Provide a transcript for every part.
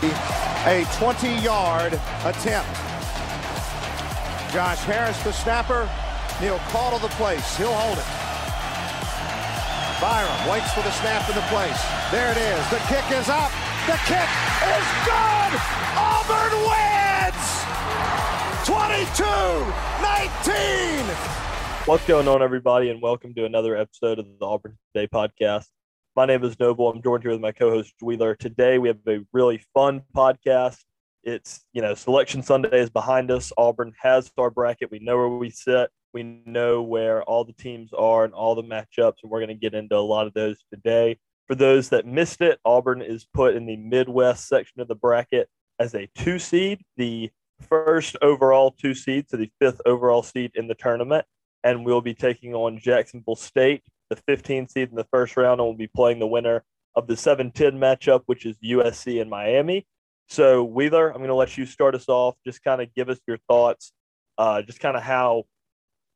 A 20-yard attempt. Josh Harris, the snapper. Neil Caudle the place. He'll hold it. Byrum waits for the snap in the place. There it is. The kick is up. The kick is good. Auburn wins. 22-19. What's going on, everybody, and welcome to another episode of the Auburn Today podcast. My name is Noble. I'm joined here with my co-host Wheeler. Today we have a really fun podcast. It's you know Selection Sunday is behind us. Auburn has our bracket. We know where we sit. We know where all the teams are and all the matchups, and we're going to get into a lot of those today. For those that missed it, Auburn is put in the Midwest section of the bracket as a two seed, the first overall two seed, so the fifth overall seed in the tournament, and we'll be taking on Jacksonville State the 15 seed in the first round, and we'll be playing the winner of the 7 10 matchup, which is USC and Miami. So, Wheeler, I'm going to let you start us off. Just kind of give us your thoughts, uh, just kind of how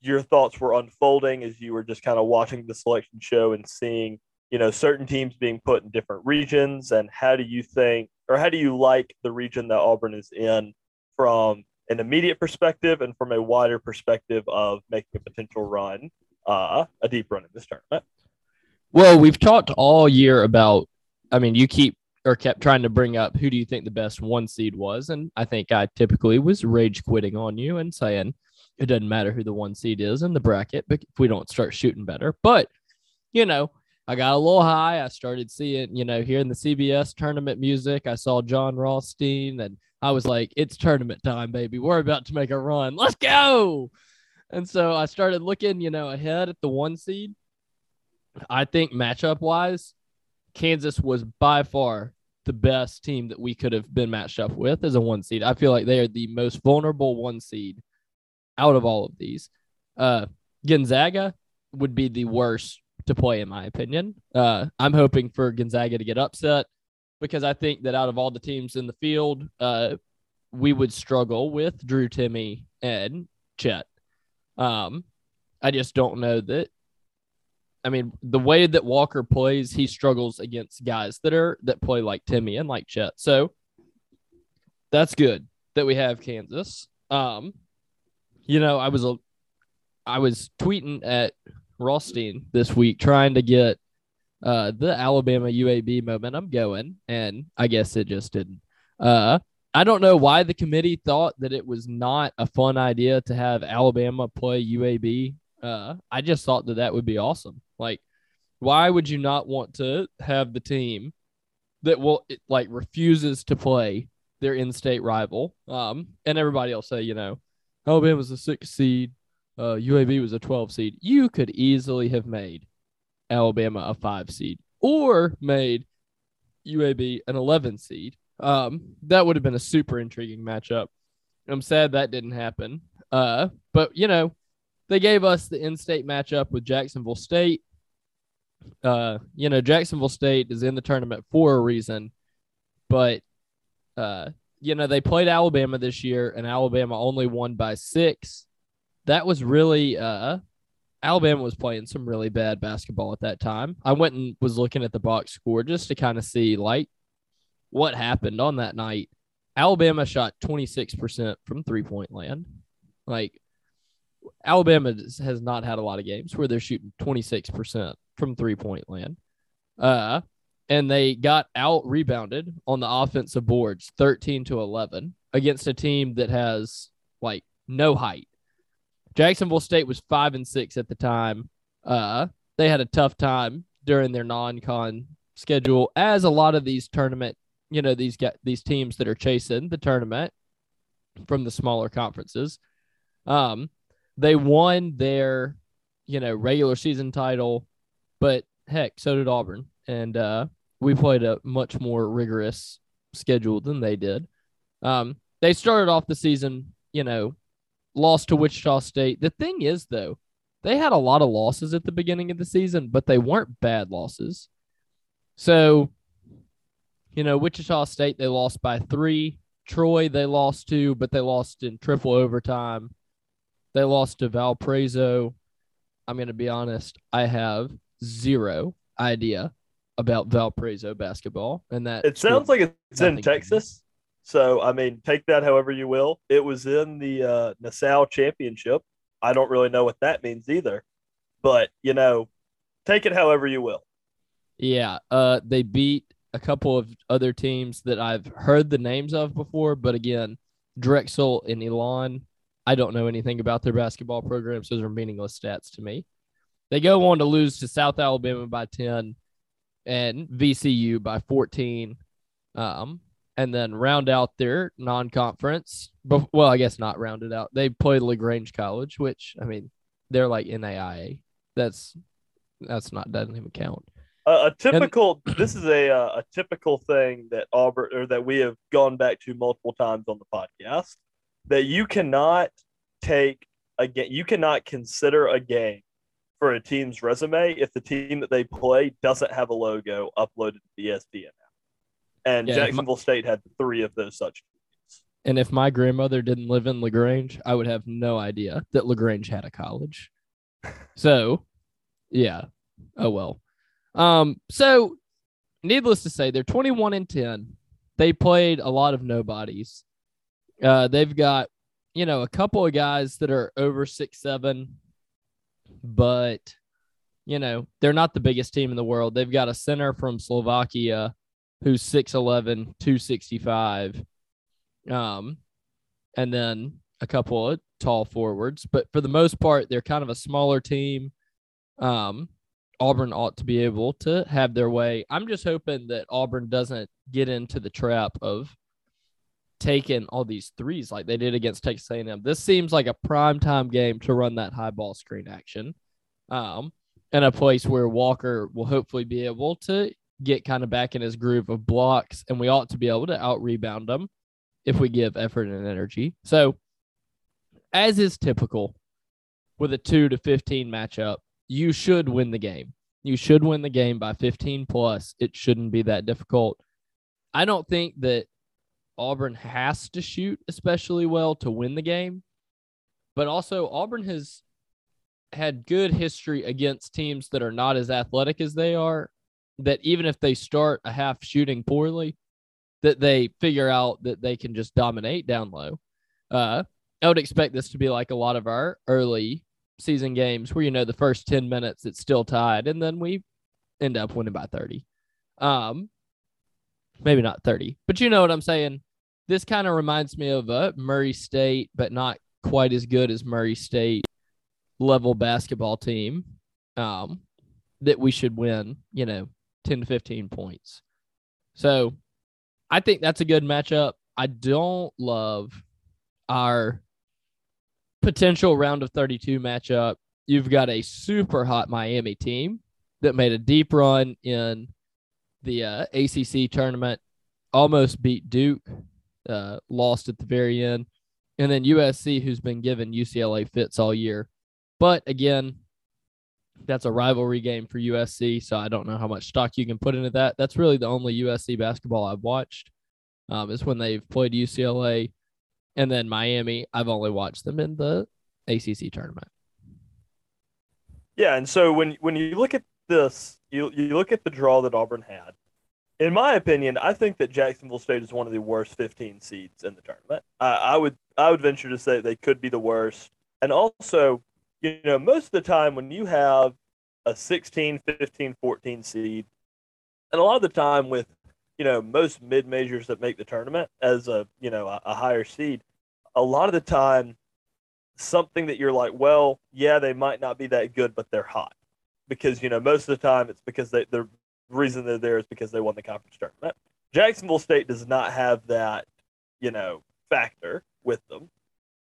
your thoughts were unfolding as you were just kind of watching the selection show and seeing, you know, certain teams being put in different regions. And how do you think, or how do you like the region that Auburn is in from an immediate perspective and from a wider perspective of making a potential run uh, a deep run in this tournament. Well, we've talked all year about. I mean, you keep or kept trying to bring up who do you think the best one seed was, and I think I typically was rage quitting on you and saying it doesn't matter who the one seed is in the bracket, but if we don't start shooting better. But you know, I got a little high. I started seeing, you know, hearing the CBS tournament music. I saw Jon Rothstein, and I was like, "It's tournament time, baby. We're about to make a run. Let's go!" And so I started looking, you know, ahead at the one seed. I think matchup wise, Kansas was by far the best team that we could have been matched up with as a one seed. I feel like they are the most vulnerable one seed out of all of these. Uh, Gonzaga would be the worst to play, in my opinion. Uh, I'm hoping for Gonzaga to get upset because I think that out of all the teams in the field, uh, we would struggle with Drew Timme and Chet. Um, I just don't know that. I mean, the way that Walker plays, he struggles against guys that are that play like Timme and like Chet. So that's good that we have Kansas. Um, you know, I was a, I was tweeting at Rothstein this week trying to get uh the Alabama UAB momentum going, and I guess it just didn't. Uh, I don't know why the committee thought that it was not a fun idea to have Alabama play UAB. Uh, I just thought that that would be awesome. Like, why would you not want to have the team that will like refuses to play their in-state rival? Um, and everybody else say, you know, Alabama was a six seed, uh, UAB was a 12 seed. You could easily have made Alabama a five seed or made UAB an 11 seed um, that would have been a super intriguing matchup. I'm sad that didn't happen. Uh, but you know, they gave us the in-state matchup with Jacksonville State. Uh, you know, Jacksonville State is in the tournament for a reason, but uh, you know, they played Alabama this year and Alabama only won by six. That was really uh Alabama was playing some really bad basketball at that time. I went and was looking at the box score just to kind of see like what happened on that night. Alabama shot 26% from three point land. Like, Alabama has not had a lot of games where they're shooting 26% from three point land. Uh, and they got out rebounded on the offensive boards 13 to 11 against a team that has like no height. Jacksonville State was five and six at the time. Uh, they had a tough time during their non con schedule, as a lot of these tournament you know these get these teams that are chasing the tournament from the smaller conferences. Um, they won their you know regular season title, but heck, so did Auburn, and uh, we played a much more rigorous schedule than they did. Um, they started off the season, you know, lost to Wichita State. The thing is, though, they had a lot of losses at the beginning of the season, but they weren't bad losses. So, you know, Wichita State, they lost by three. Troy, they lost two, but they lost in triple overtime. They lost to Valparaiso. I'm going to be honest, I have zero idea about Valparaiso basketball. And that It sounds like it's in. Texas. So, I mean, take that however you will. It was in the uh, Nassau Championship. I don't really know what that means either. But, you know, take it however you will. Yeah, uh, they beat a couple of other teams that I've heard the names of before, but again, Drexel and Elon, I don't know anything about their basketball programs. Those are meaningless stats to me. They go on to lose to South Alabama by 10 and VCU by 14. Um, and then round out their non-conference. But well, I guess not rounded out. They played Lagrange College, which I mean, they're like NAIA. That's that's not doesn't even count. Uh, a typical this is a a typical thing that Auburn or that we have gone back to multiple times on the podcast that you cannot take a game you cannot consider a game for a team's resume if the team that they play doesn't have a logo uploaded to the ESPN app. And Yeah, if my- Jacksonville State had three of those such games. And if my grandmother didn't live in LaGrange, I would have no idea that LaGrange had a college. So, yeah. Oh well. Um, so needless to say, they're 21 and 10. They played a lot of nobodies. Uh, they've got, you know, a couple of guys that are over six seven, but you know, they're not the biggest team in the world. They've got a center from Slovakia who's 6'11, 265. Um, and then a couple of tall forwards. But for the most part, they're kind of a smaller team. Um, Auburn ought to be able to have their way. I'm just hoping that Auburn doesn't get into the trap of taking all these threes like they did against Texas A&M. This seems like a prime time game to run that high ball screen action. Um, and a place where Walker will hopefully be able to get kind of back in his groove of blocks, and we ought to be able to out rebound them if we give effort and energy. So, as is typical with a 2 to 15 matchup, you should win the game. You should win the game by 15 plus. It shouldn't be that difficult. I don't think that Auburn has to shoot especially well to win the game, but also Auburn has had good history against teams that are not as athletic as they are. That even if they start a half shooting poorly, that they figure out that they can just dominate down low. Uh, I would expect this to be like a lot of our early season games where you know the first 10 minutes it's still tied and then we end up winning by 30. Um maybe not 30, but you know what I'm saying. This kind of reminds me of a Murray State, but not quite as good as Murray State level basketball team. Um that we should win, you know, 10 to 15 points. So I think that's a good matchup. I don't love our potential round of 32 matchup. You've got a super hot Miami team that made a deep run in the uh, ACC tournament, almost beat Duke, uh, lost at the very end. And then USC, who's been given UCLA fits all year. But again, that's a rivalry game for USC, so I don't know how much stock you can put into that. That's really the only USC basketball I've watched. Um, is when they've played UCLA, and then Miami. I've only watched them in the ACC tournament. Yeah, and so when when you look at this, you you look at the draw that Auburn had. In my opinion, I think that Jacksonville State is one of the worst 15 seeds in the tournament. I, I would I would venture to say they could be the worst. And also, you know, most of the time when you have a 16, 15, 14 seed, and a lot of the time with, you know, most mid majors that make the tournament as a, you know, a, a higher seed, a lot of the time something that you're like, well, yeah, they might not be that good, but they're hot. Because, you know, most of the time it's because they, the reason they're there is because they won the conference tournament. Jacksonville State does not have that, you know, factor with them.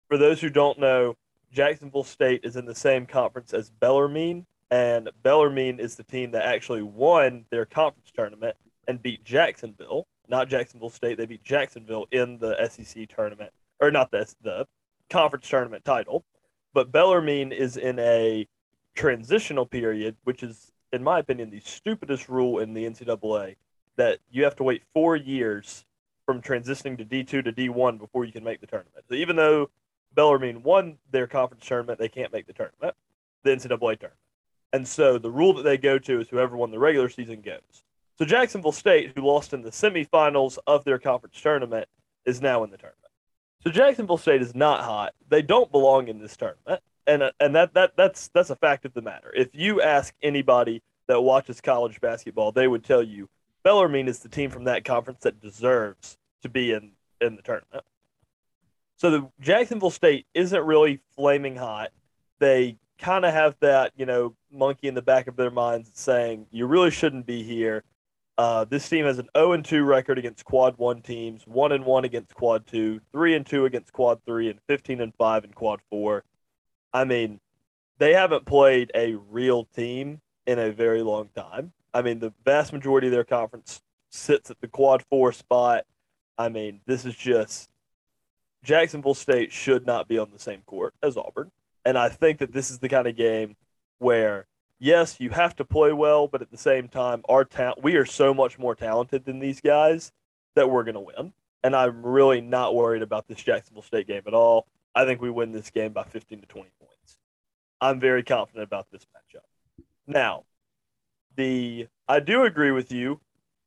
For those who don't know, Jacksonville State is in the same conference as Bellarmine, and Bellarmine is the team that actually won their conference tournament and beat Jacksonville. not Jacksonville State. They beat Jacksonville in the SEC tournament, or not the the conference tournament title. But Bellarmine is in a transitional period, which is, in my opinion, the stupidest rule in the NCAA. That you have to wait four years from transitioning to D2 to D1 before you can make the tournament. So even though Bellarmine won their conference tournament, they can't make the tournament, the NCAA tournament. And so the rule that they go to is whoever won the regular season goes. So Jacksonville State, who lost in the semifinals of their conference tournament, is now in the tournament. So Jacksonville State is not hot. They don't belong in this tournament, and uh, and that that that's that's a fact of the matter. If you ask anybody that watches college basketball, they would tell you Bellarmine is the team from that conference that deserves to be in in the tournament. So the Jacksonville State isn't really flaming hot. They kind of have that, you know, monkey in the back of their minds saying, you really shouldn't be here. Uh, this team has an 0 and 2 record against quad 1 teams, 1 and 1 against quad 2, 3 and 2 against quad 3, and 15 and 5 in quad 4. I mean, they haven't played a real team in a very long time. I mean, the vast majority of their conference sits at the quad 4 spot. I mean, this is just Jacksonville State should not be on the same court as Auburn. And I think that this is the kind of game where, yes, you have to play well, but at the same time, our ta- we are so much more talented than these guys that we're going to win. And I'm really not worried about this Jacksonville State game at all. I think we win this game by 15 to 20 points. I'm very confident about this matchup. Now, the I do agree with you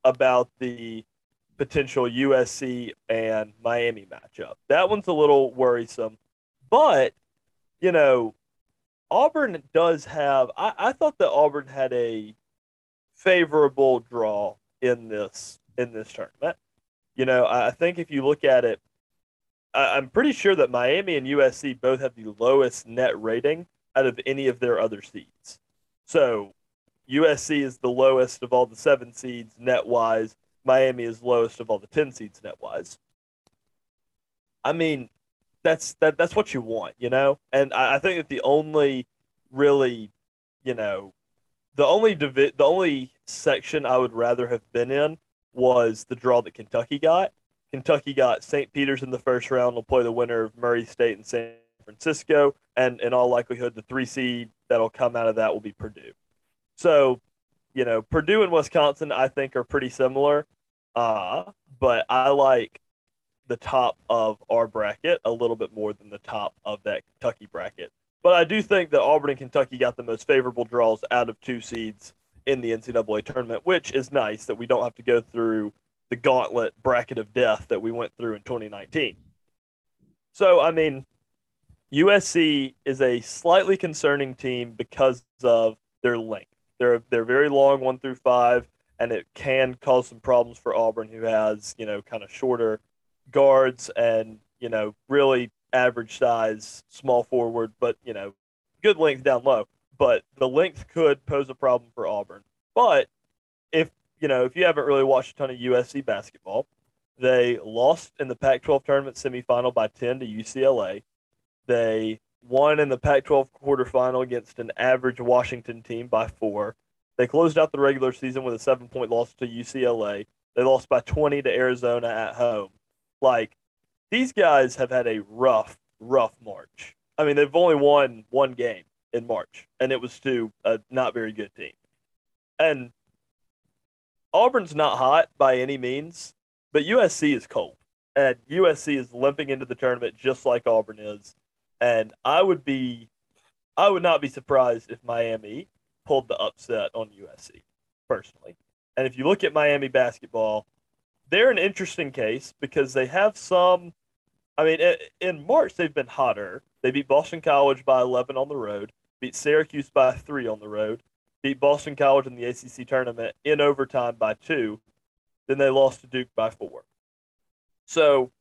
about the potential USC and Miami matchup. That one's a little worrisome, but you know, Auburn does have. I, I thought that Auburn had a favorable draw in this in this tournament. You know, I think if you look at it, I, I'm pretty sure that Miami and USC both have the lowest net rating out of any of their other seeds. So USC is the lowest of all the seven seeds net wise. Miami is lowest of all the ten seeds net wise. I mean, that's that that's what you want, you know. And I, I think that the only really, you know, the only divi- the only section I would rather have been in was the draw that Kentucky got. Kentucky got St. Peter's in the first round. Will play the winner of Murray State and San Francisco, and in all likelihood, the three seed that'll come out of that will be Purdue. So, you know, Purdue and Wisconsin, I think, are pretty similar. Uh, but I like the top of our bracket a little bit more than the top of that Kentucky bracket. But I do think that Auburn and Kentucky got the most favorable draws out of two seeds in the NCAA tournament, which is nice that we don't have to go through the gauntlet bracket of death that we went through in 2019. So, I mean, USC is a slightly concerning team because of their length. They're they're very long, one through five, and it can cause some problems for Auburn, who has you know kind of shorter guards and you know really average size small forward, but you know good length down low. But the length could pose a problem for Auburn. But if you know if you haven't really watched a ton of USC basketball, they lost in the Pac-12 tournament semifinal by 10 to UCLA. They won in the Pac-12 quarterfinal against an average Washington team by four. They closed out the regular season with a seven-point loss to UCLA. They lost by 20 to Arizona at home like these guys have had a rough, rough March. I mean, they've only won one game in March, and it was to a not very good team. And Auburn's not hot by any means, but USC is cold. And USC is limping into the tournament just like Auburn is. And I would be I would not be surprised if Miami pulled the upset on USC, personally. And if you look at Miami basketball, they're an interesting case because they have some. I mean, in March they've been hotter. They beat Boston College by 11 on the road, beat Syracuse by three on the road, beat Boston College in the ACC tournament in overtime by two. Then they lost to Duke by four. So,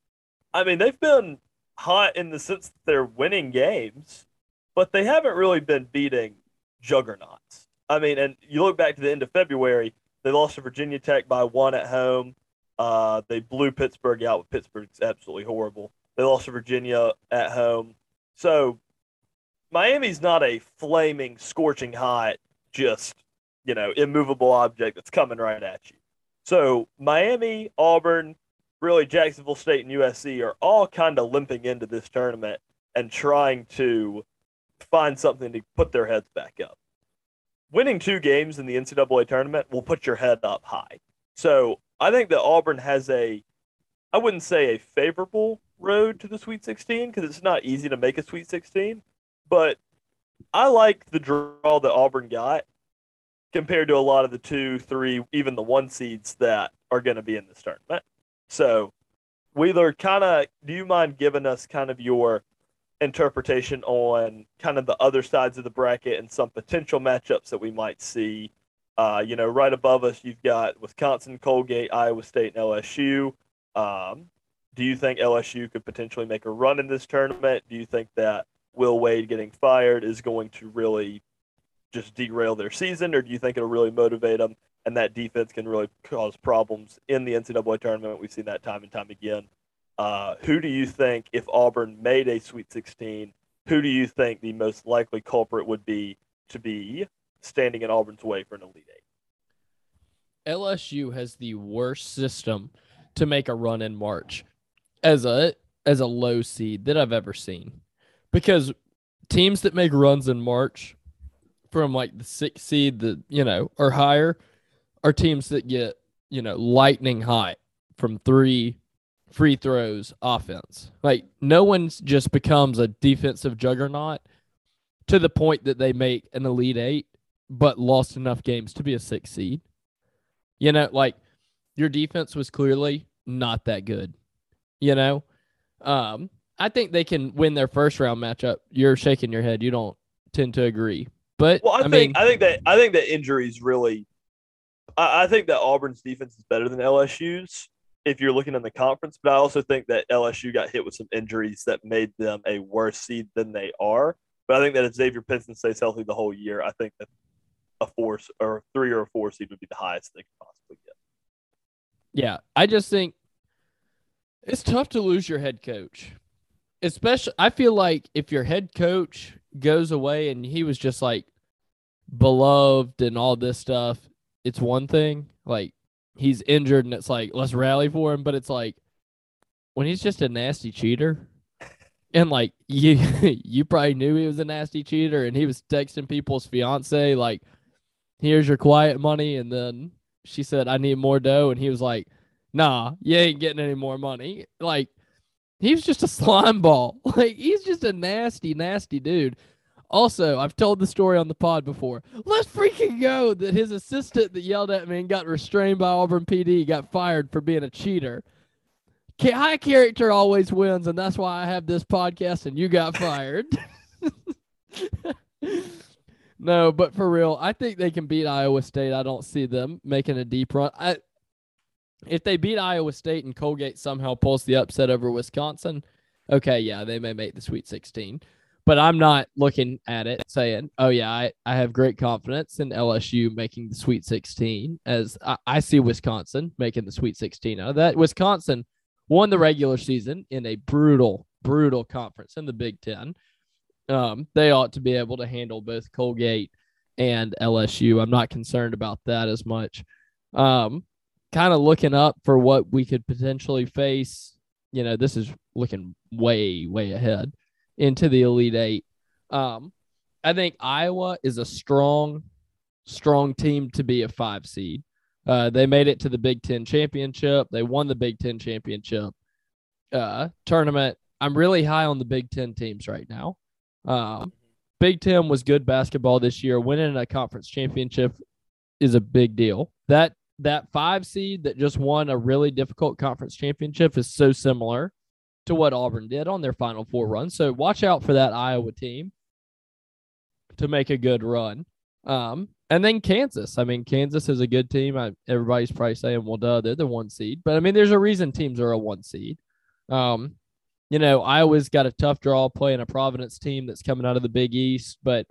I mean, they've been hot in the sense that they're winning games, but they haven't really been beating juggernauts. I mean, and you look back to the end of February, they lost to Virginia Tech by one at home. Uh, they blew Pittsburgh out, Pittsburgh's absolutely horrible. They lost to Virginia at home. So Miami's not a flaming, scorching hot, just, you know, immovable object that's coming right at you. So Miami, Auburn, really Jacksonville State, and USC are all kind of limping into this tournament and trying to find something to put their heads back up. Winning two games in the NCAA tournament will put your head up high. So I think that Auburn has a, I wouldn't say a favorable road to the Sweet 16 because it's not easy to make a Sweet 16, but I like the draw that Auburn got compared to a lot of the two, three, even the one seeds that are going to be in this tournament. So, Wheeler, kind of, do you mind giving us kind of your interpretation on kind of the other sides of the bracket and some potential matchups that we might see? Uh, you know, right above us, you've got Wisconsin, Colgate, Iowa State, and LSU. Um, do you think LSU could potentially make a run in this tournament? Do you think that Will Wade getting fired is going to really just derail their season, or do you think it'll really motivate them and that defense can really cause problems in the NCAA tournament? We've seen that time and time again. Uh, who do you think, if Auburn made a Sweet 16, who do you think the most likely culprit would be to be standing in Auburn's way for an Elite Eight? LSU has the worst system to make a run in March as a as a low seed that I've ever seen. Because teams that make runs in March from like the sixth seed that you know or higher are teams that get you know lightning hot from three free throws offense. Like no one's just becomes a defensive juggernaut to the point that they make an elite eight, but lost enough games to be a six seed. You know, like your defense was clearly not that good. You know, um, I think they can win their first round matchup. You're shaking your head. You don't tend to agree, but Well, I, I, think mean, I think that I think that injuries really. I, I think that Auburn's defense is better than LSU's if you're looking in the conference, but I also think that LSU got hit with some injuries that made them a worse seed than they are. But I think that if Xavier Pinson stays healthy the whole year, I think that a four or three or a four seed would be the highest they could possibly get. Yeah, I just think it's tough to lose your head coach. Especially I feel like if your head coach goes away and he was just like beloved and all this stuff, it's one thing. Like he's injured and it's like let's rally for him, but it's like when he's just a nasty cheater and like you you probably knew he was a nasty cheater and he was texting people's fiance like here's your quiet money and then she said I need more dough and he was like nah, you ain't getting any more money. Like, he's just a slime ball. Like, he's just a nasty, nasty dude. Also, I've told the story on the pod before. Let's freaking go that his assistant that yelled at me and got restrained by Auburn PD got fired for being a cheater. High character always wins, and that's why I have this podcast and you got fired. no, but for real, I think they can beat Iowa State. I don't see them making a deep run. I, if they beat Iowa State and Colgate somehow pulls the upset over Wisconsin, okay, yeah, they may make the Sweet 16. But I'm not looking at it saying, oh, yeah, I, I have great confidence in LSU making the Sweet 16, as I, I see Wisconsin making the Sweet 16. Now, that Wisconsin won the regular season in a brutal, brutal conference in the Big Ten. Um, they ought to be able to handle both Colgate and LSU. I'm not concerned about that as much. Um, kind of looking up for what we could potentially face. You know, this is looking way, way ahead into the Elite Eight. Um, I think Iowa is a strong, strong team to be a five seed. Uh, they made it to the Big Ten championship. They won the Big Ten championship uh, tournament. I'm really high on the Big Ten teams right now. Um, Big Ten was good basketball this year. Winning a conference championship is a big deal. That that five seed that just won a really difficult conference championship is so similar to what Auburn did on their Final Four run. So watch out for that Iowa team to make a good run. Um, and then Kansas. I mean, Kansas is a good team. I, everybody's probably saying, well, duh, they're the one seed. But I mean, there's a reason teams are a one seed. Um, you know, Iowa's got a tough draw playing a Providence team that's coming out of the Big East, but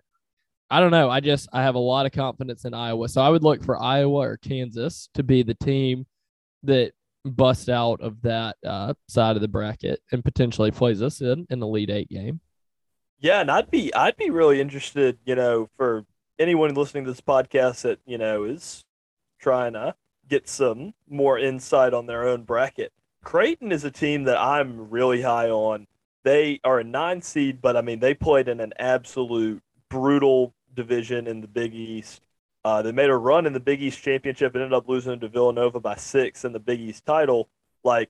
I don't know. I just I have a lot of confidence in Iowa, so I would look for Iowa or Kansas to be the team that busts out of that uh, side of the bracket and potentially plays us in in the Elite Eight game. Yeah, and I'd be I'd be really interested, you know, for anyone listening to this podcast that you know is trying to get some more insight on their own bracket. Creighton is a team that I'm really high on. They are a nine seed, but I mean, they played in an absolute brutal division in the Big East. Uh, they made a run in the Big East championship and ended up losing to Villanova by six in the Big East title. Like,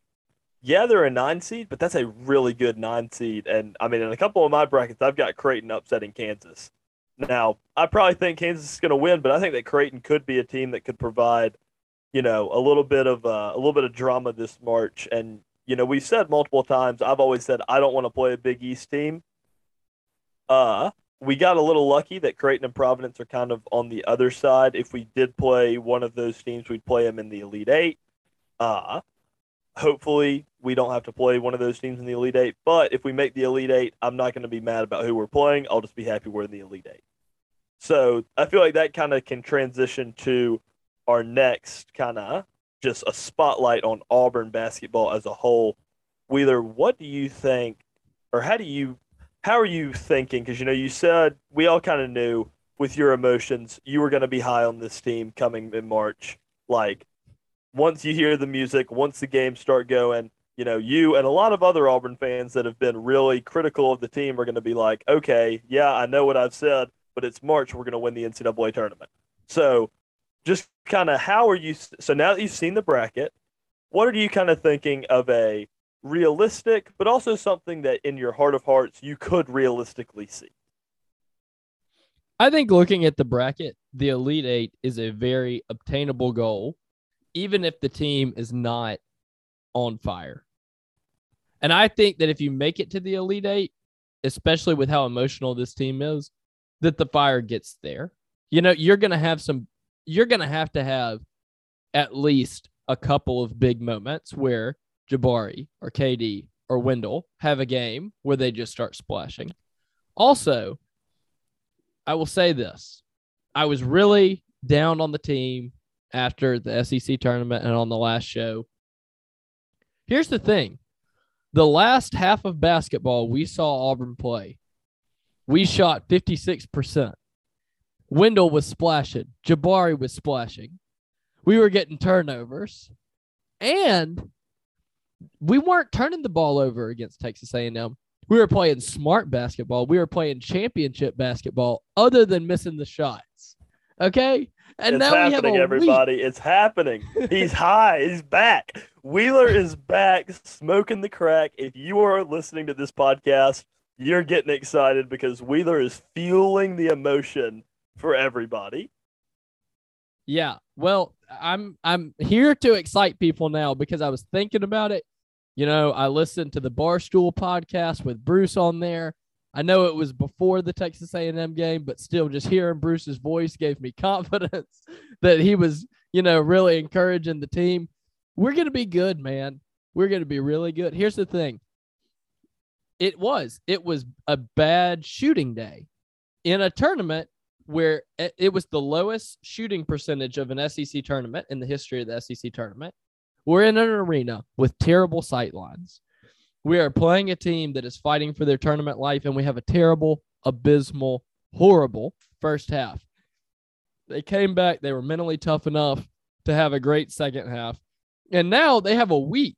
yeah, they're a nine seed, but that's a really good nine seed. And I mean, in a couple of my brackets, I've got Creighton upsetting Kansas. Now, I probably think Kansas is going to win, but I think that Creighton could be a team that could provide, you know, a little bit of uh, a little bit of drama this March. And you know, we've said multiple times. I've always said I don't want to play a Big East team. Uh, we got a little lucky that Creighton and Providence are kind of on the other side. If we did play one of those teams, we'd play them in the Elite Eight. Uh, hopefully, we don't have to play one of those teams in the Elite Eight. But if we make the Elite Eight, I'm not going to be mad about who we're playing. I'll just be happy we're in the Elite Eight. So I feel like that kind of can transition to our next kind of just a spotlight on Auburn basketball as a whole. Wheeler, what do you think, or how do you, how are you thinking? Because you know, you said we all kind of knew with your emotions you were going to be high on this team coming in March. Like once you hear the music, once the games start going, you know, you and a lot of other Auburn fans that have been really critical of the team are going to be like, okay, yeah, I know what I've said, but it's March. We're going to win the NCAA tournament. So, just kind of how are you? So now that you've seen the bracket, what are you kind of thinking of a realistic, but also something that in your heart of hearts you could realistically see? I think looking at the bracket, the Elite Eight is a very obtainable goal, even if the team is not on fire. And I think that if you make it to the Elite Eight, especially with how emotional this team is, that the fire gets there. You know, you're going to have some, you're going to have to have at least a couple of big moments where Jabari or KD or Wendell have a game where they just start splashing. Also, I will say this I was really down on the team after the SEC tournament and on the last show. Here's the thing the last half of basketball we saw Auburn play we shot 56%. Wendell was splashing. Jabari was splashing. We were getting turnovers. And we weren't turning the ball over against Texas A&M. We were playing smart basketball. We were playing championship basketball other than missing the shots. Okay? And it's now happening, we have everybody. Week. It's happening. He's high. He's back. Wheeler is back, smoking the crack. If you are listening to this podcast you're getting excited because Wheeler is fueling the emotion for everybody. Yeah. Well, I'm I'm here to excite people now because I was thinking about it. You know, I listened to the Barstool podcast with Bruce on there. I know it was before the Texas A&M game, but still just hearing Bruce's voice gave me confidence that he was, you know, really encouraging the team. We're going to be good, man. We're going to be really good. Here's the thing. It was. It was a bad shooting day in a tournament where it was the lowest shooting percentage of an SEC tournament in the history of the SEC tournament. We're in an arena with terrible sight lines. We are playing a team that is fighting for their tournament life, and we have a terrible, abysmal, horrible first half. They came back. They were mentally tough enough to have a great second half. And now they have a week.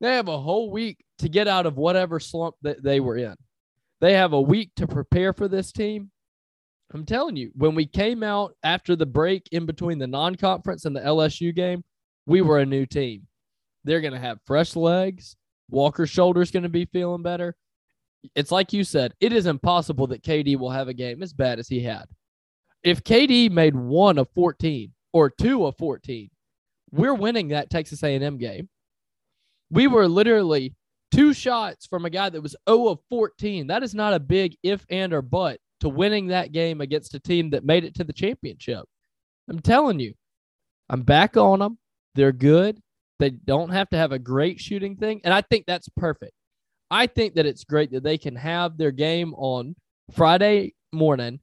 They have a whole week to get out of whatever slump that they were in. They have a week to prepare for this team. I'm telling you, when we came out after the break in between the non conference and the LSU game, we were a new team. They're going to have fresh legs. Walker's shoulder's going to be feeling better. It's like you said, it is impossible that KD will have a game as bad as he had. If KD made one of 14 or two of 14, we're winning that Texas A&M game. We were literally Two shots from a guy that was 0 of 14. That is not a big if and or but to winning that game against a team that made it to the championship. I'm telling you, I'm back on them. They're good. They don't have to have a great shooting thing. And I think that's perfect. I think that it's great that they can have their game on Friday morning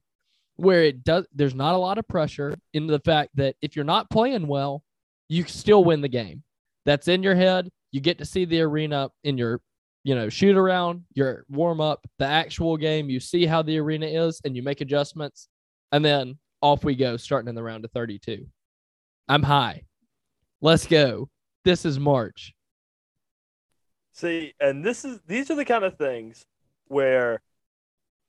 where it does there's not a lot of pressure in the fact that if you're not playing well, you still win the game. That's in your head. You get to see the arena in your, you know, shoot around, your warm up, the actual game. You see how the arena is and you make adjustments. And then off we go, starting in the round of 32. I'm high. Let's go. This is March. See, and this is these are the kind of things where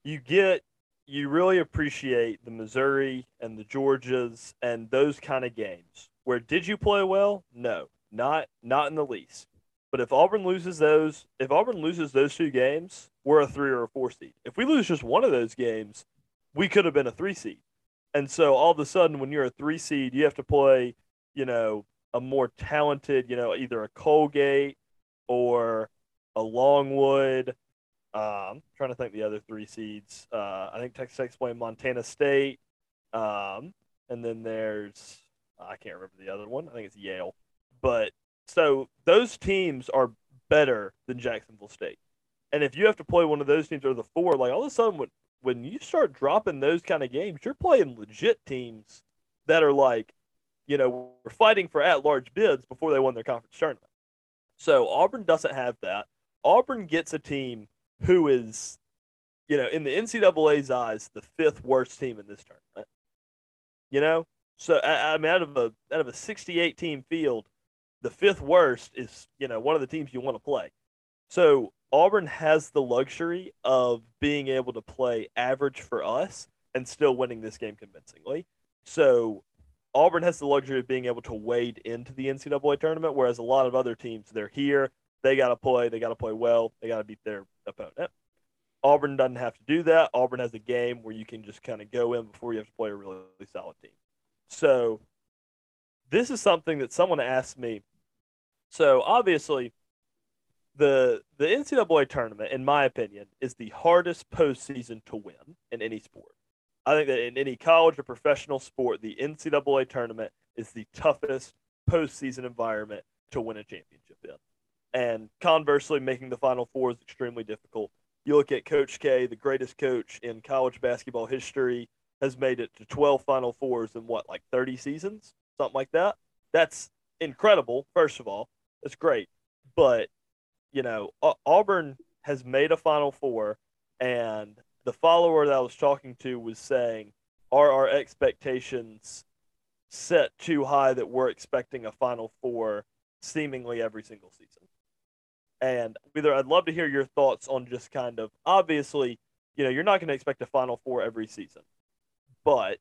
you get you really appreciate the Missouri and the Georgias and those kind of games. Where did you play well? No, not not in the least. But if Auburn loses those, if Auburn loses those two games, we're a three or a four seed. If we lose just one of those games, we could have been a three seed. And so all of a sudden, when you're a three seed, you have to play, you know, a more talented, you know, either a Colgate or a Longwood. Um, trying to think the other three seeds. Uh, I think Texas Tech's playing Montana State. Um, and then there's I can't remember the other one. I think it's Yale. But so those teams are better than Jacksonville State. And if you have to play one of those teams or the four, like all of a sudden when when you start dropping those kind of games, you're playing legit teams that are like, you know, we're fighting for at large bids before they won their conference tournament. So Auburn doesn't have that. Auburn gets a team who is, you know, in the NCAA's eyes, the fifth worst team in this tournament. You know, so I, I mean, out of a out of a 68 team field, the fifth worst is you know one of the teams you want to play. So Auburn has the luxury of being able to play average for us and still winning this game convincingly. So Auburn has the luxury of being able to wade into the NCAA tournament, whereas a lot of other teams, they're here, they got to play, they got to play well, they got to beat their opponent. Auburn doesn't have to do that. Auburn has a game where you can just kind of go in before you have to play a really, really solid team. So this is something that someone asked me. So obviously, the the NCAA tournament, in my opinion, is the hardest postseason to win in any sport. I think that in any college or professional sport, the NCAA tournament is the toughest postseason environment to win a championship in. And conversely, making the Final Four is extremely difficult. You look at Coach K, the greatest coach in college basketball history, has made it to 12 Final Fours in what, like 30 seasons? Something like that. That's incredible, first of all. That's great. But, you know, Auburn has made a Final Four, and the follower that I was talking to was saying, Are our expectations set too high that we're expecting a Final Four seemingly every single season? And either I'd love to hear your thoughts on just kind of obviously, you know, you're not going to expect a Final Four every season, but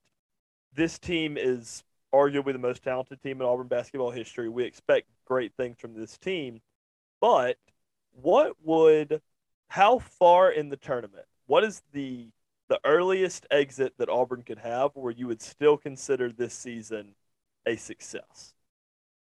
this team is arguably the most talented team in Auburn basketball history. We expect great things from this team, but what would, how far in the tournament? What is the the earliest exit that Auburn could have where you would still consider this season a success?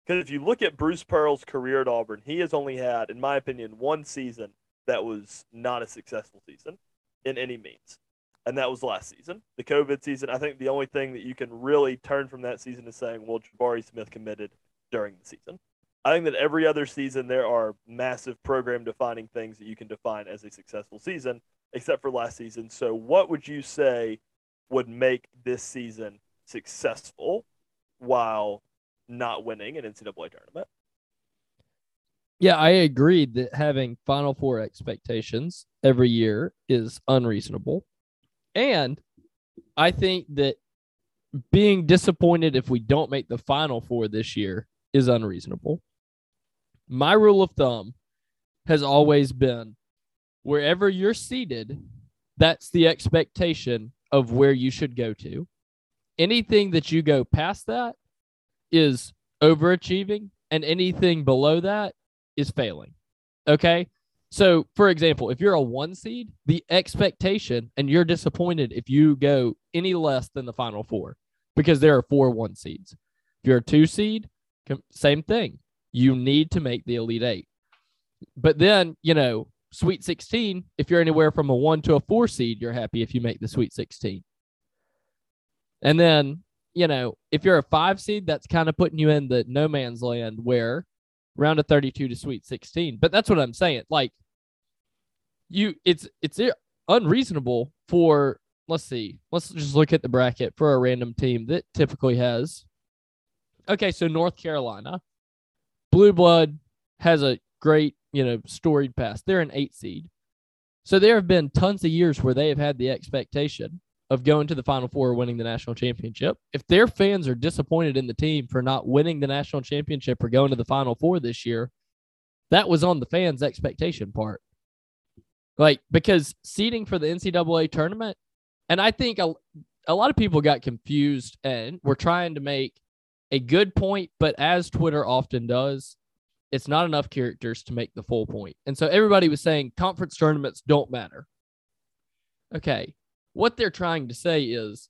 Because if you look at Bruce Pearl's career at Auburn, he has only had, in my opinion, one season that was not a successful season in any means. And that was last season, the COVID season. I think the only thing that you can really turn from that season is saying, well, Jabari Smith committed during the season. I think that every other season there are massive program defining things that you can define as a successful season, except for last season. So, what would you say would make this season successful while not winning an NCAA tournament. Yeah, I agree that having Final Four expectations every year is unreasonable. And I think that being disappointed if we don't make the Final Four this year is unreasonable. My rule of thumb has always been wherever you're seated, that's the expectation of where you should go to. Anything that you go past that is overachieving and anything below that is failing. Okay. So, for example, if you're a one seed, the expectation, and you're disappointed if you go any less than the final four because there are four one seeds. If you're a two seed, same thing. You need to make the Elite Eight. But then, you know, Sweet 16, if you're anywhere from a one to a four seed, you're happy if you make the Sweet 16. And then you know, if you're a five seed, that's kind of putting you in the no man's land where round of 32 to sweet 16. But that's what I'm saying. Like you it's it's unreasonable for let's see. Let's just look at the bracket for a random team that typically has Okay, so North Carolina. Blue Blood has a great, you know, storied past. They're an 8 seed. So there have been tons of years where they have had the expectation of going to the Final Four or winning the national championship. If their fans are disappointed in the team for not winning the national championship or going to the Final Four this year, that was on the fans' expectation part. Like, because seeding for the NCAA tournament, and I think a, a lot of people got confused and were trying to make a good point, but as Twitter often does, it's not enough characters to make the full point. And so everybody was saying conference tournaments don't matter. Okay. What they're trying to say is,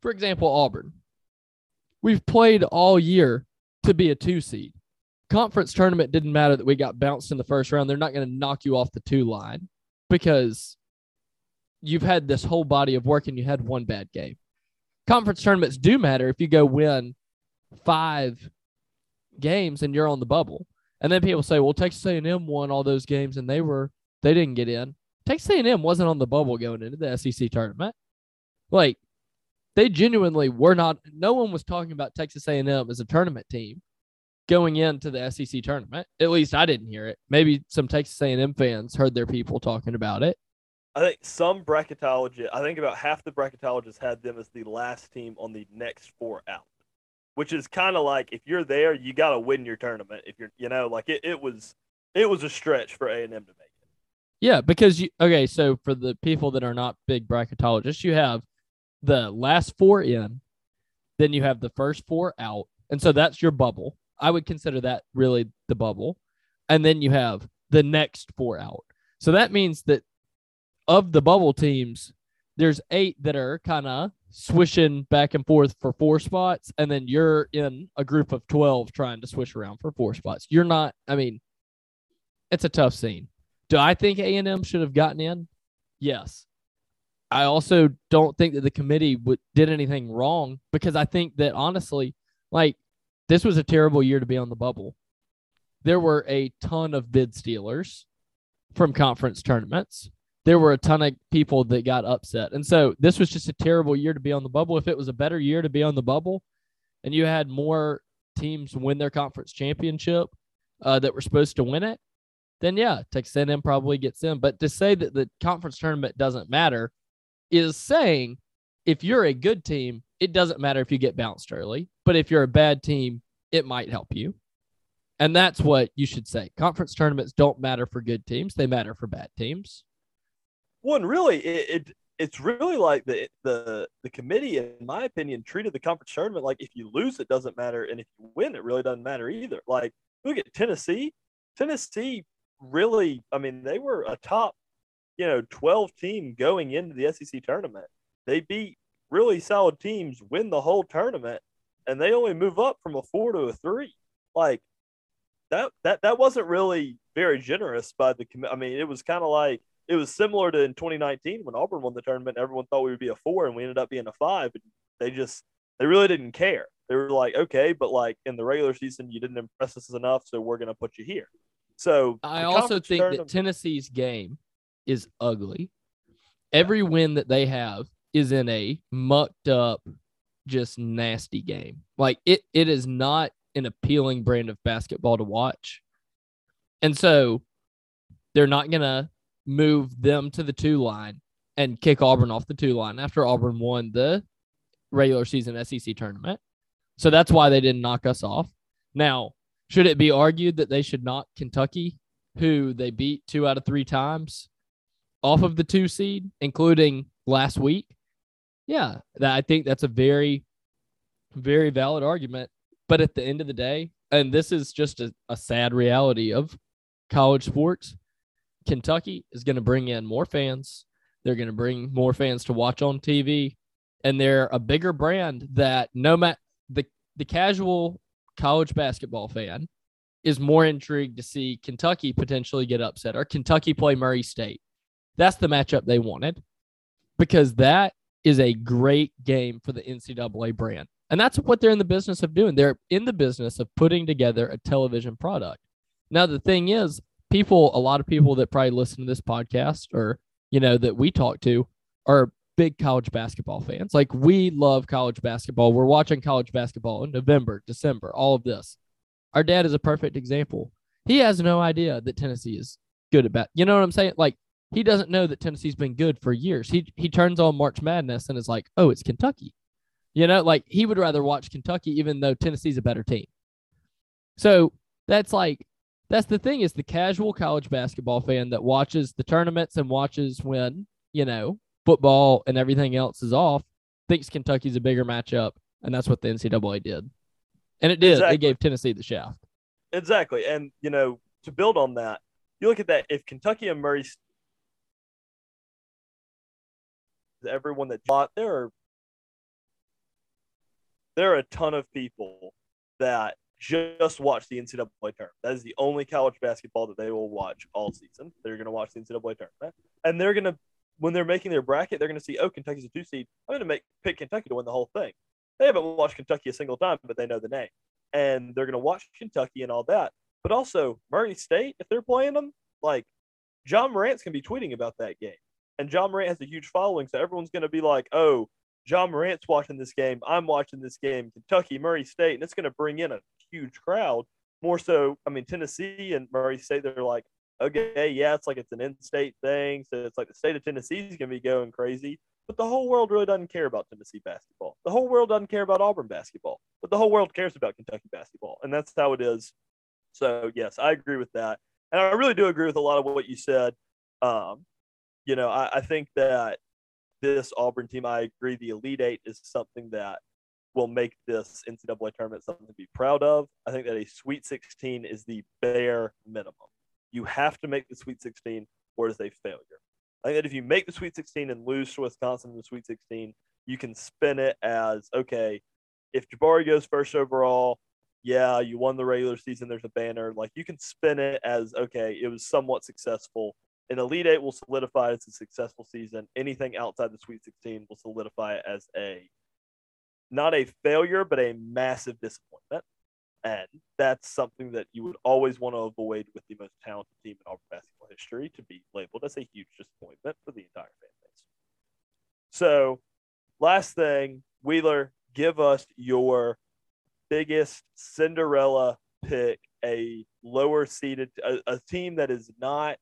for example, Auburn. We've played all year to be a two seed. Conference tournament didn't matter that we got bounced in the first round. They're not going to knock you off the two line because you've had this whole body of work and you had one bad game. Conference tournaments do matter if you go win five games and you're on the bubble. And then people say, "Well, Texas A&M won all those games and they were they didn't get in." Texas A&M wasn't on the bubble going into the SEC tournament. Like they genuinely were not. No one was talking about Texas A&M as a tournament team going into the SEC tournament. At least I didn't hear it. Maybe some Texas A&M fans heard their people talking about it. I think some bracketologists, I think about half the bracketologists had them as the last team on the next four out which is kind of like if you're there, you got to win your tournament. If you're, you know, like it, it was, it was a stretch for A and M to make it. Yeah, because you okay. So for the people that are not big bracketologists, you have the last four in, then you have the first four out, and so that's your bubble. I would consider that really the bubble, and then you have the next four out. So that means that of the bubble teams, there's eight that are kind of swishing back and forth for four spots, and then you're in a group of 12 trying to swish around for four spots. You're not, I mean, it's a tough scene. Do I think A&M should have gotten in? Yes. I also don't think that the committee w- did anything wrong because I think that honestly, like, this was a terrible year to be on the bubble. There were a ton of bid stealers from conference tournaments there were a ton of people that got upset. And so this was just a terrible year to be on the bubble. If it was a better year to be on the bubble and you had more teams win their conference championship uh, that were supposed to win it, then yeah, Texas A&M probably gets in. But to say that the conference tournament doesn't matter is saying if you're a good team, it doesn't matter if you get bounced early. But if you're a bad team, it might help you. And that's what you should say. Conference tournaments don't matter for good teams, they matter for bad teams Well, and really it, it, it's really like the the the committee in my opinion treated the conference tournament like if you lose it doesn't matter and if you win it really doesn't matter either like look at tennessee tennessee really i mean they were a top you know 12 team going into the sec tournament they beat really solid teams win the whole tournament and they only move up from a four to a three like that that that wasn't really very generous by the i mean it was kind of like it was similar to in 2019 when Auburn won the tournament. Everyone thought we would be a four, and we ended up being a five. And they just they really didn't care. They were like, okay, but like in the regular season, you didn't impress us enough, so we're gonna put you here. So I also think that Tennessee's game is ugly. Every win that they have is in a mucked up, just nasty game. Like it, it is not an appealing brand of basketball to watch. And so they're not gonna move them to the two line and kick Auburn off the two line after Auburn won the regular season SEC tournament. So that's why they didn't knock us off. Now, should it be argued that they should knock Kentucky, who they beat two out of three times, off of the two seed, including last week? Yeah, that, I think that's a very, very valid argument. But at the end of the day, and this is just a, a sad reality of college sports, Kentucky is going to bring in more fans. They're going to bring more fans to watch on TV, and they're a bigger brand that no matter the the casual college basketball fan is more intrigued to see Kentucky potentially get upset or Kentucky play Murray State. That's the matchup they wanted because that is a great game for the NCAA brand. And that's what they're in the business of doing. They're in the business of putting together a television product. Now, the thing is, people, a lot of people that probably listen to this podcast or, you know, that we talk to are big college basketball fans. Like we love college basketball. We're watching college basketball in November, December, all of this. Our dad is a perfect example. He has no idea that Tennessee is good at bat. You know what I'm saying? Like he doesn't know that Tennessee's been good for years. He he turns on March Madness and is like, oh, it's Kentucky. You know, like he would rather watch Kentucky even though Tennessee's a better team. So that's like that's the thing is the casual college basketball fan that watches the tournaments and watches when, you know, football and everything else is off, thinks Kentucky's a bigger matchup. And that's what the NCAA did. And it did. Exactly. It gave Tennessee the shaft. Exactly. And, you know, to build on that, you look at that. If Kentucky and Murray, everyone that bought, there are there are a ton of people that just watch the NCAA tournament. That is the only college basketball that they will watch all season. They're going to watch the NCAA tournament, and they're going to when they're making their bracket, they're going to see, oh, Kentucky's a two seed. I'm going to make pick Kentucky to win the whole thing. They haven't watched Kentucky a single time, but they know the name, and they're going to watch Kentucky and all that. But also Murray State, if they're playing them, like Ja Morant's going to be tweeting about that game, and Ja Morant has a huge following, so everyone's going to be like, oh. Ja Morant's watching this game. I'm watching this game. Kentucky, Murray State, and it's going to bring in a huge crowd. More so, I mean, Tennessee and Murray State, they're like, okay, yeah, it's like it's an in-state thing, so it's like the state of Tennessee is going to be going crazy. But the whole world really doesn't care about Tennessee basketball. The whole world doesn't care about Auburn basketball, but the whole world cares about Kentucky basketball, and that's how it is. So yes, I agree with that, and I really do agree with a lot of what you said. Um, you know, I, I think that this Auburn team, I agree, the Elite Eight is something that will make this NCAA tournament something to be proud of. I think that a Sweet 16 is the bare minimum. You have to make the Sweet 16 or it is a failure. I think that if you make the Sweet 16 and lose to Wisconsin in the Sweet 16, you can spin it as okay, if Jabari goes first overall, yeah, you won the regular season, there's a banner. Like you can spin it as okay, it was somewhat successful. An Elite Eight will solidify as a successful season. Anything outside the Sweet 16 will solidify as a not a failure, but a massive disappointment. And that's something that you would always want to avoid with the most talented team in Auburn basketball history to be labeled as a huge disappointment for the entire fan base. So, last thing, Wheeler, give us your biggest Cinderella pick, a lower seeded, a, a team that is not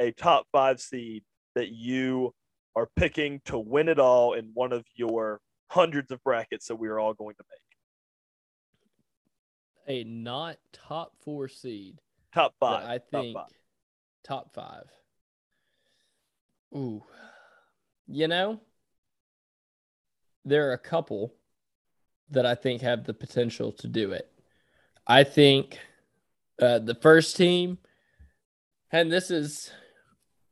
a top five seed that you are picking to win it all in one of your hundreds of brackets that we are all going to make. A not top four seed. Top five. I top think five. top five. Ooh. You know, there are a couple that I think have the potential to do it. I think uh, the first team, and this is,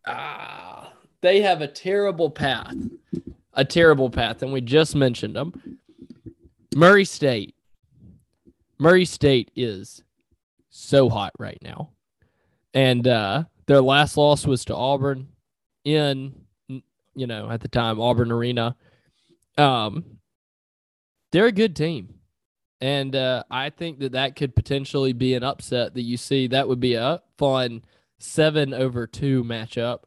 ah, they have a terrible path, a terrible path, and we just mentioned them. Murray State. Murray State is so hot right now. And uh, their last loss was to Auburn in, you know, at the time, Auburn Arena. Um, they're a good team. And uh, I think that that could potentially be an upset that you see. That would be a fun seven over two matchup.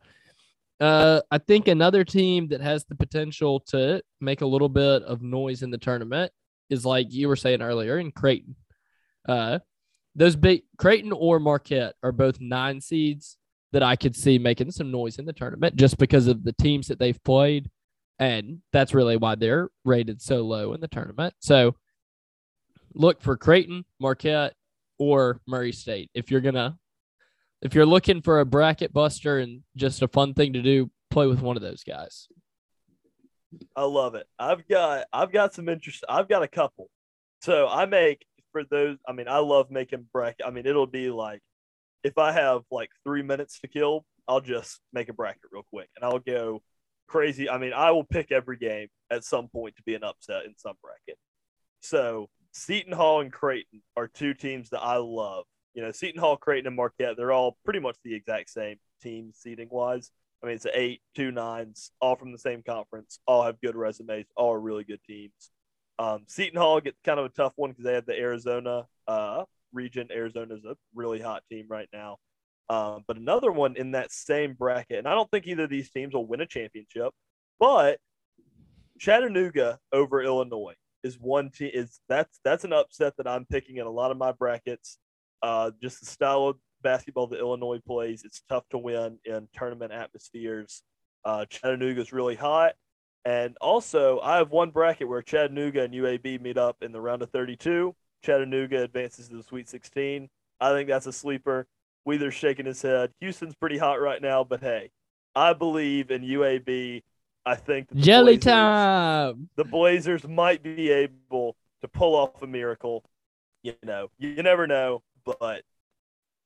Uh, I think another team that has the potential to make a little bit of noise in the tournament is like you were saying earlier in Creighton. Uh, those big Creighton or Marquette are both nine seeds that I could see making some noise in the tournament just because of the teams that they've played. And that's really why they're rated so low in the tournament. So look for Creighton, Marquette, or Murray State. If you're gonna if you're looking for a bracket buster and just a fun thing to do, play with one of those guys. I love it. I've got I've got some interest. I've got a couple. So I make for those. I mean, I love making bracket. I mean, it'll be like if I have like three minutes to kill, I'll just make a bracket real quick and I'll go crazy. I mean, I will pick every game at some point to be an upset in some bracket. So Seton Hall and Creighton are two teams that I love. You know, Seton Hall, Creighton, and Marquette, they're all pretty much the exact same team seating wise. I mean, it's eight, two nines, all from the same conference, all have good resumes, all are really good teams. Um, Seton Hall gets kind of a tough one because they have the Arizona uh, region. Arizona's a really hot team right now. Um, but another one in that same bracket, and I don't think either of these teams will win a championship, but Chattanooga over Illinois is one team. Is that's that's an upset that I'm picking in a lot of my brackets. Uh, just the style of basketball that Illinois plays, it's tough to win in tournament atmospheres. Uh, Chattanooga's really hot. And also, I have one bracket where Chattanooga and UAB meet up in the round of 32. Chattanooga advances to the Sweet 16. I think that's a sleeper. Wheeler's shaking his head. Houston's pretty hot right now, but hey, I believe in UAB. I think the Jelly Blazers- time. the Blazers might be able to pull off a miracle. You know, you never know, but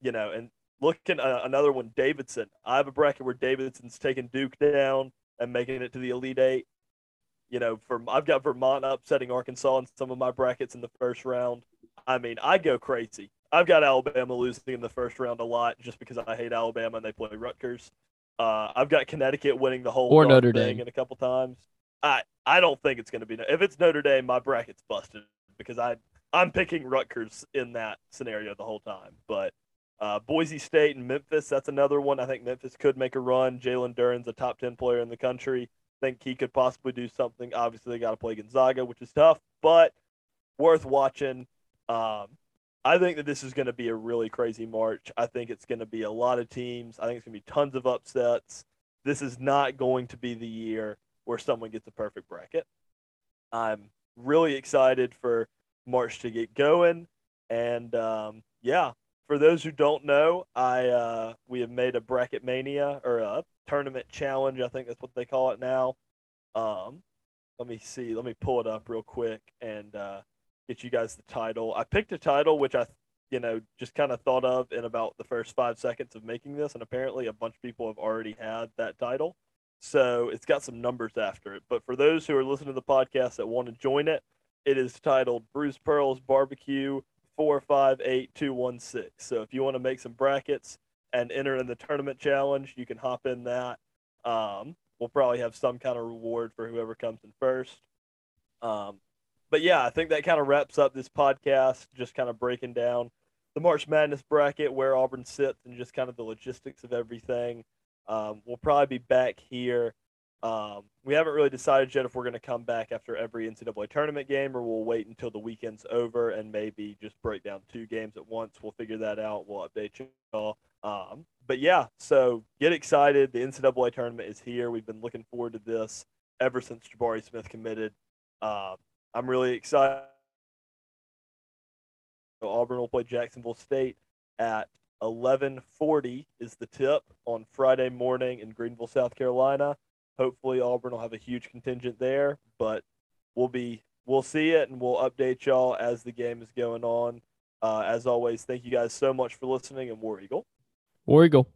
you know, and looking uh, another one, Davidson. I have a bracket where Davidson's taking Duke down and making it to the Elite Eight. You know, for I've got Vermont upsetting Arkansas in some of my brackets in the first round. I mean, I go crazy. I've got Alabama losing in the first round a lot just because I hate Alabama and they play Rutgers. Uh, I've got Connecticut winning the whole Or Notre thing Dame. in a couple times. I I don't think it's going to be. If it's Notre Dame, my bracket's busted because I I'm picking Rutgers in that scenario the whole time. But uh, Boise State and Memphis, that's another one. I think Memphis could make a run. Jalen Duren's a top ten player in the country. Think he could possibly do something. Obviously, they got to play Gonzaga, which is tough, but worth watching. Um, I think that this is going to be a really crazy March. I think it's going to be a lot of teams. I think it's going to be tons of upsets. This is not going to be the year where someone gets a perfect bracket. I'm really excited for March to get going. And um, yeah, for those who don't know, I uh, we have made a bracket mania or a tournament challenge. I think that's what they call it now. Um, let me see. Let me pull it up real quick and uh, get you guys the title. I picked a title which I, you know, just kind of thought of in about the first five seconds of making this, and apparently a bunch of people have already had that title. So it's got some numbers after it. But for those who are listening to the podcast that want to join it, it is titled Bruce Pearl's Barbecue four five eight two one six. So if you want to make some brackets and enter in the tournament challenge, you can hop in that. Um, we'll probably have some kind of reward for whoever comes in first. Um, but yeah, I think that kind of wraps up this podcast, just kind of breaking down the March Madness bracket, where Auburn sits, and just kind of the logistics of everything. Um, we'll probably be back here. Um, we haven't really decided yet if we're going to come back after every NCAA tournament game or we'll wait until the weekend's over and maybe just break down two games at once. We'll figure that out. We'll update you all. Um, but yeah, so get excited. The NCAA tournament is here. We've been looking forward to this ever since Jabari Smith committed. Uh, I'm really excited. So Auburn will play Jacksonville State at 11:40 is the tip on Friday morning in Greenville, South Carolina. Hopefully Auburn will have a huge contingent there, but we'll be we'll see it and we'll update y'all as the game is going on. Uh, as always, thank you guys so much for listening and War Eagle. War Eagle.